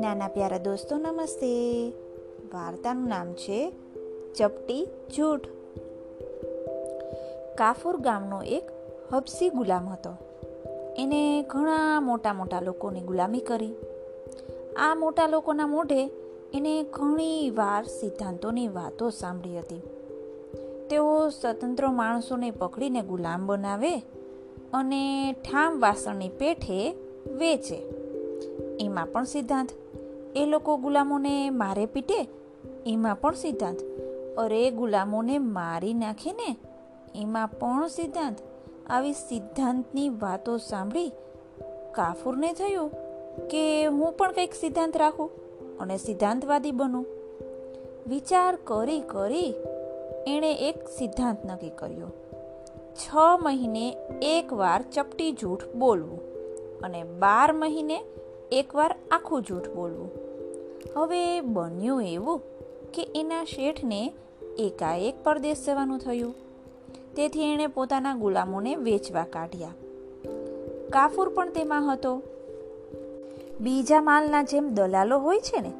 નાના પ્યારા દોસ્તો, નમસ્તે. વાર્તાનું નામ છે ચપટી જૂઠ. કાફુર ગામનો એક હબસી ગુલામ હતો. એને ઘણા મોટા મોટા લોકોની ગુલામી કરી. આ મોટા લોકોના મોઢે એને ઘણી વાર સિદ્ધાંતોની વાતો સાંભળી હતી. તેઓ સ્વતંત્ર માણસોને પકડીને ગુલામ બનાવે અને ઠામ વાસણની પેઠે વેચે. એમાં પણ સિદ્ધાંત. એ લોકો ગુલામોને મારે પીટે? એમાં પણ સિદ્ધાંત. અરે ગુલામોને મારી નાખે ને? એમાં પણ સિદ્ધાંત. આવી સિદ્ધાંતની વાતો સાંભળી કાફુરને થયું કે હું પણ કંઈક સિદ્ધાંત રાખું અને સિદ્ધાંતવાદી બનું. વિચાર કરી કરી એણે એક સિદ્ધાંત નક્કી કર્યો. છ મહિને એકવાર ચપટી જૂઠ બોલવું અને બાર મહિને એકવાર આખું જૂઠ બોલવું. હવે બન્યું એવું કે એના શેઠને એકાએક પરદેશ જવાનું થયું. તેથી એણે પોતાના ગુલામોને વેચવા કાઢ્યા. કાફુર પણ તેમાં હતો. બીજા માલના જેમ દલાલો હોય છે ને,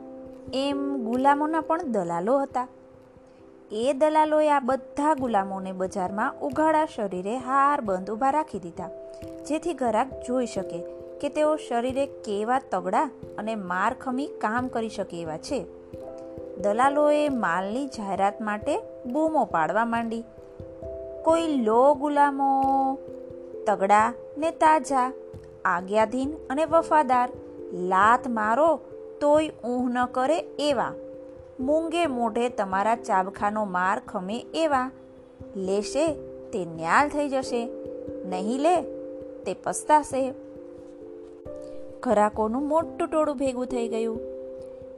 એમ ગુલામોના પણ દલાલો હતા. એ દલાલોએ આ બધા ગુલામોને બજારમાં ઉઘાડા શરીરે હાર બંધ ઊભા રાખી દીધા. જેથી ઘરાક જોઈ શકે કે તેઓ શરીરે કેવા તગડા અને માર ખમી કામ કરી શકે એવા છે. દલાલોએ માલની જાહેરાત માટે બૂમો પાડવા માંડી. કોઈ લો ગુલામો, તગડા ને તાજા, આજ્ઞાધીન અને વફાદાર, લાત મારો, તોય ઊંઘ ન કરે એવા મૂંગે મોઢે તમારા ચાબખાનો માર ખમે એવા. લેશે તે ન્યાલ થઈ જશે, નહીં લે તે પસ્તાશે. ઘરાકોનું મોટું ટોળું ભેગું થઈ ગયું.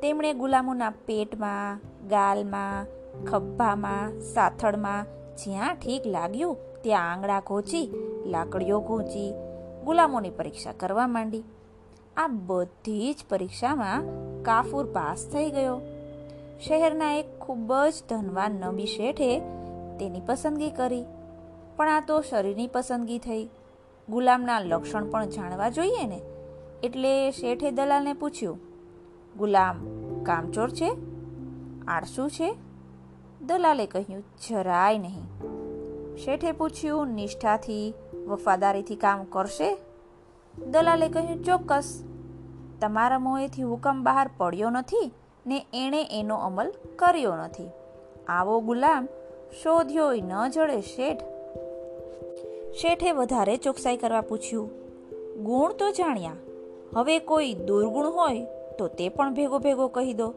તેમણે ગુલામોના પેટમાં, ગાલમાં, ખભ્ભામાં, સાથળમાં જ્યાં ઠીક લાગ્યું ત્યાં આંગળા ઘોચી, લાકડીઓ ઘોંચી, ગુલામોની પરીક્ષા કરવા માંડી. આ બધી જ પરીક્ષામાં કાફુર પાસ થઈ ગયો. શહેરના એક ખૂબ જ ધનવાન નબી શેઠે તેની પસંદગી કરી. પણ આ તો શરીરની પસંદગી થઈ. ગુલામના લક્ષણ પણ જાણવા જોઈએ ને? એટલે શેઠે દલાલને પૂછ્યું, ગુલામ, કામચોર છે? આળસુ છે? દલાલે કહ્યું, જરાય નહીં. શેઠે પૂછ્યું, નિષ્ઠાથી, વફાદારીથી કામ કરશે? દલાલે કહ્યું, ચોક્કસ. તમારા મોંએથી હુકમ બહાર પડ્યો નથી. ને એણે એનો અમલ કર્યો નથી. આવો ગુલામ શોધ્યોય ન જડે શેઠ. શેઠે વધારે ચોકસાઈ કરવા પૂછ્યું, ગુણ તો જાણ્યા. હવે કોઈ દુર્ગુણ હોય તો તે પણ ભેગો ભેગો કહી દો.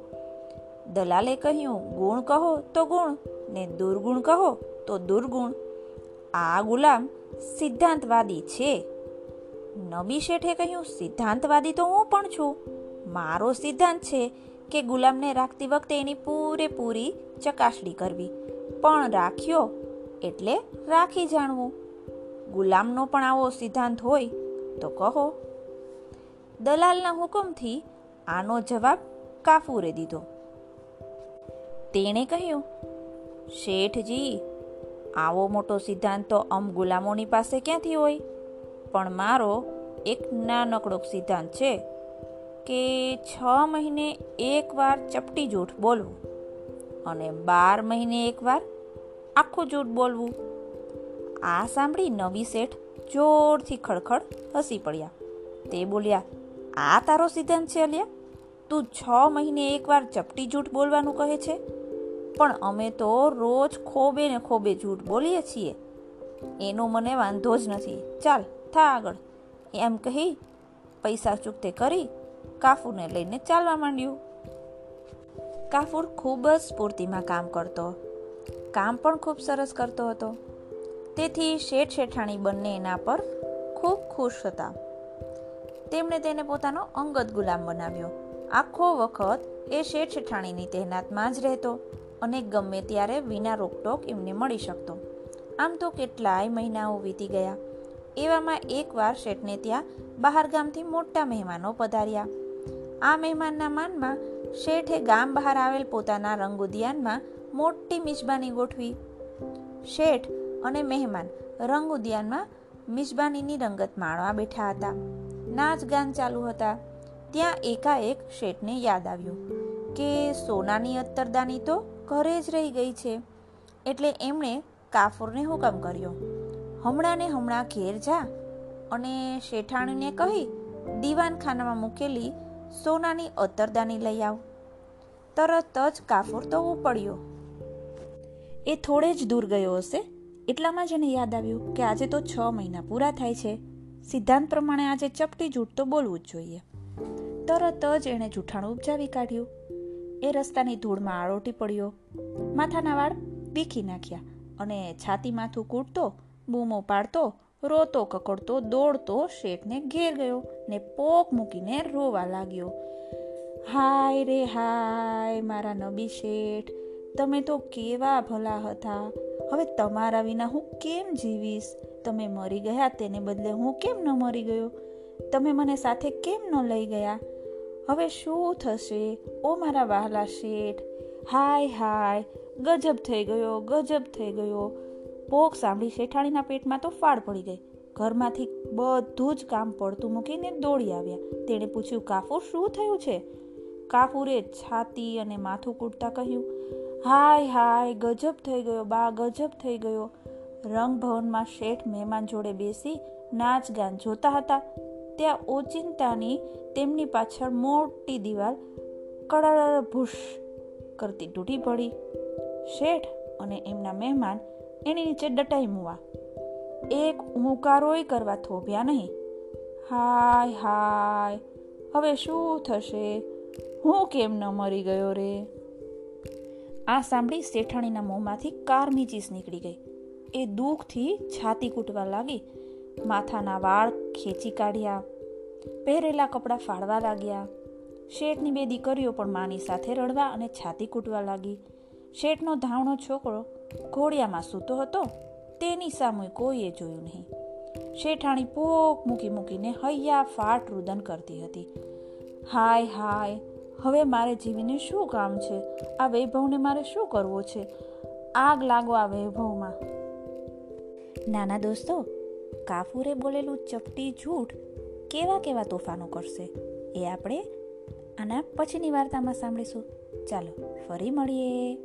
દલાલે કહ્યું, ગુણ કહો તો ગુણ ને દુર્ગુણ કહો તો દુર્ગુણ. આ ગુલામ સિદ્ધાંતવાદી છે. નબી શેઠે કહ્યું, સિદ્ધાંતવાદી તો હું પણ છું. મારો સિદ્ધાંત છે કે ગુલામને રાખતી વખતે એની પૂરેપૂરી ચકાસણી કરવી. પણ રાખ્યો એટલે રાખી જાણવું. ગુલામનો પણ આવો સિદ્ધાંત હોય તો કહો. દલાલના હુકમથી આનો જવાબ કાફુરે દીધો. તેણે કહ્યું, શેઠજી, આવો મોટો સિદ્ધાંત તો અમ ગુલામોની પાસે ક્યાંથી હોય? પણ મારો એક નાનકડો સિદ્ધાંત છે. કે છ મહિને એકવાર ચપટી જૂઠ બોલવું અને બાર મહિને એકવાર આખું જૂઠ બોલવું. આ સાંભળી નવી શેઠ જોરથી ખડખડ હસી પડ્યા. તે બોલ્યા, આ તારો સિદ્ધાંત છે અલ્યા? તું છ મહિને એકવાર ચપટી જૂઠ બોલવાનું કહે છે? પણ અમે તો રોજ ખોબે ને ખોબે જૂઠ બોલીએ છીએ. એનો મને વાંધો જ નથી. ચાલ, થા આગળ. એમ કહી પૈસા ચૂકતે કરી કાફુરને લઈને ચાલવા માંડ્યું. કાફુર ખૂબ જ સ્ફૂર્તિમાં કામ કરતો. કામ પણ ખૂબ સરસ કરતો હતો. તેથી શેઠ શેઠાણી બંને એના પર ખૂબ ખુશ હતા. તેમણે તેને પોતાનો અંગત ગુલામ બનાવ્યો. આખો વખત એ શેઠ શેઠાણીની તહેનાતમાં જ રહેતો અને ગમે ત્યારે વિના રોકટોક એમને મળી શકતો. આમ તો કેટલાય મહિનાઓ વીતી ગયા. એવામાં એકવાર શેઠને ત્યાં બહાર ગામથી મોટા મહેમાનો પધાર્યા. આ મહેમાનના માનમાં શેઠે ગામ બહાર આવેલ પોતાના રંગુદિયાનમાં મોટી મિજબાની ગોઠવી. શેઠ અને મહેમાન રંગુદિયાનમાં મિજબાનીની રંગત માણવા બેઠા હતા. નાચ ગાન ચાલુ હતા. ત્યાં એકાએક શેઠને યાદ આવ્યું કે સોનાની અત્તરદાની તો ઘરે જ રહી ગઈ છે. એટલે એમણે કાફુરને હુકમ કર્યો. હમણાં ને હમણાં ઘેર જા. અને શેઠાણીને કહી, દીવાનખાનામાં મૂકેલી સોનાની અતરદાની લઈ આવ. તરત જ કાફુર તો ઉપડ્યો એ થોડે જ દૂર ગયો હશે. એટલામાં જ એને યાદ આવ્યું કે આજે તો છ મહિના પૂરા થાય છે. સિદ્ધાંત પ્રમાણે આજે ચપટી જૂઠ તો બોલવું જ જોઈએ. તરત જ એણે જૂઠાણું ઉપજાવી કાઢ્યું. એ રસ્તાની ધૂળમાં આળોટી પડ્યો. માથાના વાળ વીખી નાખ્યા અને છાતી માથું કૂટતો, બૂમો પાડતો રોતો કકડતો, દોડતો શેઠને ઘેર ગયો ને પોક મૂકીને રોવા લાગ્યો. હાય રે હાય મારા નબી શેઠ, તમે તો કેવા ભલા હતા. હવે તમારા વિના હું કેમ જીવીશ? તમે મરી ગયા તેને બદલે હું કેમ ન મરી ગયો? તમે મને સાથે કેમ ન લઈ ગયા? હવે શું થશે? ઓ મારા વહાલા શેઠ, હાય હાય, ગજબ થઈ ગયો, ગજબ થઈ ગયો. પોક સાંભળી શેઠાણીના પેટમાં તો ફાળ પડી ગઈ. ઘરમાંથી બધું જ કામ પડતું મૂકીને દોડી આવ્યા. તેણે પૂછ્યું, કાફુર, શું થયું છે? કાફુરે છાતી અને માથું કૂટતા કહ્યું, હાય હાય, ગજબ થઈ ગયો, બા, ગજબ થઈ ગયો. રંગભવનમાં શેઠ મહેમાન જોડે બેસી નાચ ગાન જોતા હતા. ત્યાં ઓચિંતાની તેમની પાછળ મોટી દિવાલ કડર ભૂશ કરતી તૂટી પડી. શેઠ અને એમના મહેમાન એની નીચે ડટાઈ મુવા. એક હુંકારોય કરવા થોભ્યા નહીં. હાય હાય, હવે શું થશે? હું કેમ ન મરી ગયો રે? આ સાંભળી શેઠાણીના મોંમાંથી કારમી ચીસ નીકળી ગઈ. એ દુઃખથી છાતી કૂટવા લાગી. માથાના વાળ ખેંચી કાઢ્યા. પહેરેલા કપડાં ફાડવા લાગ્યા. શેઠની બે દીકરીઓ પણ માની સાથે રડવા અને છાતી કૂટવા લાગી. શેઠનો ધાવણો છોકરો ઘોડિયામાં સૂતો હતો, તેની સામે કોઈએ જોયું નહીં. શેઠાણી પોક મૂકી મૂકીને હૈયા ફાટ રુદન કરતી હતી. હાય હાય, હવે મારે જીવીને શું કામ છે? આ વૈભવને મારે શું કરવો છે? આગ લાગો આ વૈભવમાં. નાના દોસ્તો, કાફુરે બોલેલું ચપટી જૂઠ કેવા કેવા તોફાનો કરશે? એ આપણે આના પછીની વાર્તામાં સાંભળીશું. ચાલો, ફરી મળીએ.